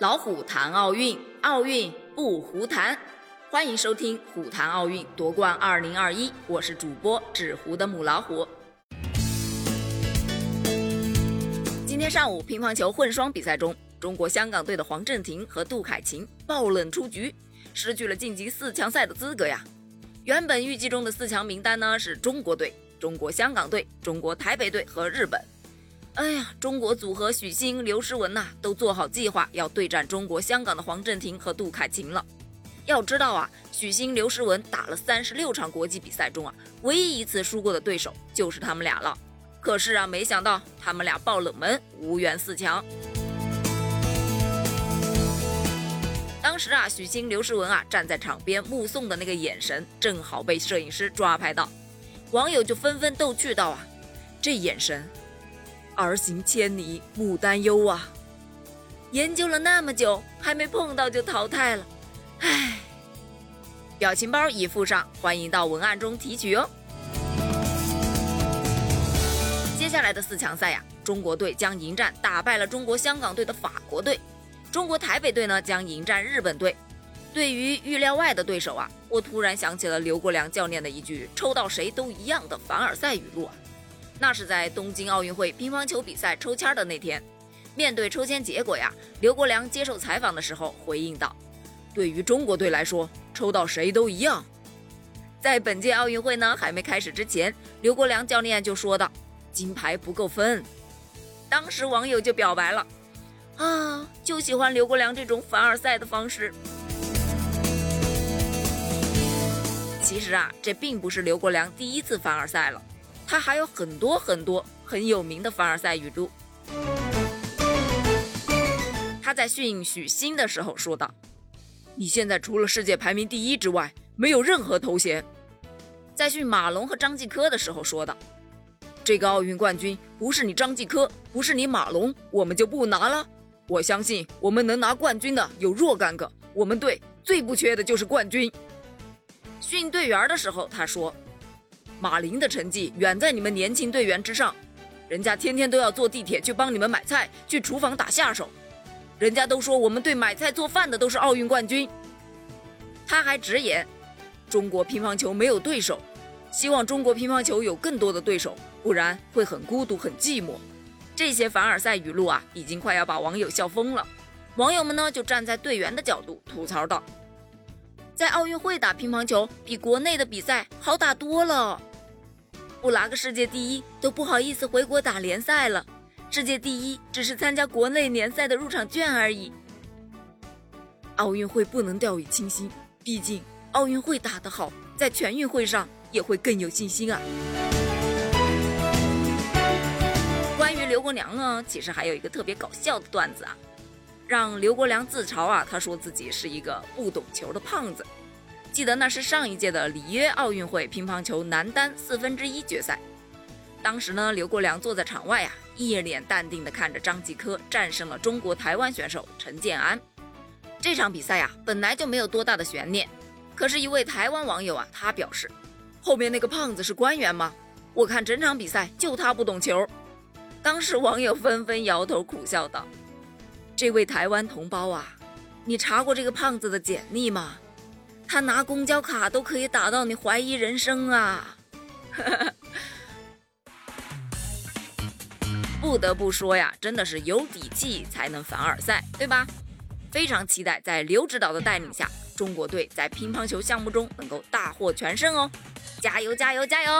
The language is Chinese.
老虎谈奥运，奥运不胡谈。欢迎收听《虎谈奥运夺冠二零二一》，我是主播纸糊的母老虎。今天上午，乒乓球混双比赛中，中国香港队的黄镇廷和杜凯琴爆冷出局，失去了晋级四强赛的资格呀。原本预计中的四强名单呢，是中国队、中国香港队、中国台北队和日本。哎呀，中国组合许昕、刘诗雯呐，都做好计划要对战中国香港的黄镇廷和杜凯琴了。要知道啊，许昕、刘诗雯打了三十六场国际比赛中啊，唯一一次输过的对手就是他们俩了。可是啊，没想到他们俩爆冷门，无缘四强。当时啊，许昕、刘诗雯啊站在场边目送的那个眼神，正好被摄影师抓拍到，网友就纷纷逗趣道啊，这眼神。儿行千里母担忧啊！研究了那么久，还没碰到就淘汰了，唉。表情包已附上，欢迎到文案中提取哦。接下来的四强赛呀，中国队将迎战打败了中国香港队的法国队，中国台北队呢将迎战日本队。对于预料外的对手啊，我突然想起了刘国梁教练的一句“抽到谁都一样的凡尔赛语录啊。那是在东京奥运会乒乓球比赛抽签的那天，面对抽签结果呀，刘国梁接受采访的时候回应道：“对于中国队来说，抽到谁都一样。”在本届奥运会呢还没开始之前，刘国梁教练就说道：“金牌不够分。”当时网友就表白了：“啊，就喜欢刘国梁这种凡尔赛的方式。”其实啊，这并不是刘国梁第一次凡尔赛了。他还有很多很多很有名的凡尔赛语录。他在训许昕的时候说道：“你现在除了世界排名第一之外，没有任何头衔。”在训马龙和张继科的时候说道：“这个奥运冠军不是你张继科，不是你马龙，我们就不拿了。我相信我们能拿冠军的有若干个，我们队最不缺的就是冠军。”训队员的时候他说。马林的成绩远在你们年轻队员之上，人家天天都要坐地铁去帮你们买菜，去厨房打下手，人家都说我们队买菜做饭的都是奥运冠军。他还直言，中国乒乓球没有对手，希望中国乒乓球有更多的对手，不然会很孤独很寂寞。这些凡尔赛语录啊，已经快要把网友笑疯了。网友们呢，就站在队员的角度吐槽道，在奥运会打乒乓球比国内的比赛好打多了。不拿个世界第一都不好意思回国打联赛了，世界第一只是参加国内联赛的入场券而已。奥运会不能掉以轻心，毕竟奥运会打得好，在全运会上也会更有信心啊。关于刘国梁呢，其实还有一个特别搞笑的段子啊，让刘国梁自嘲啊，他说自己是一个不懂球的胖子。记得那是上一届的里约奥运会乒乓球男单四分之一决赛，当时呢，刘国梁坐在场外啊，一脸淡定地看着张继科战胜了中国台湾选手陈建安。这场比赛呀，本来就没有多大的悬念，可是，一位台湾网友啊，他表示，后面那个胖子是官员吗？我看整场比赛就他不懂球。当时网友纷纷摇头苦笑道：“这位台湾同胞啊，你查过这个胖子的简历吗？”他拿公交卡都可以打到你怀疑人生啊！不得不说呀，真的是有底气才能凡尔赛，对吧？非常期待在刘指导的带领下，中国队在乒乓球项目中能够大获全胜哦！加油加油加油！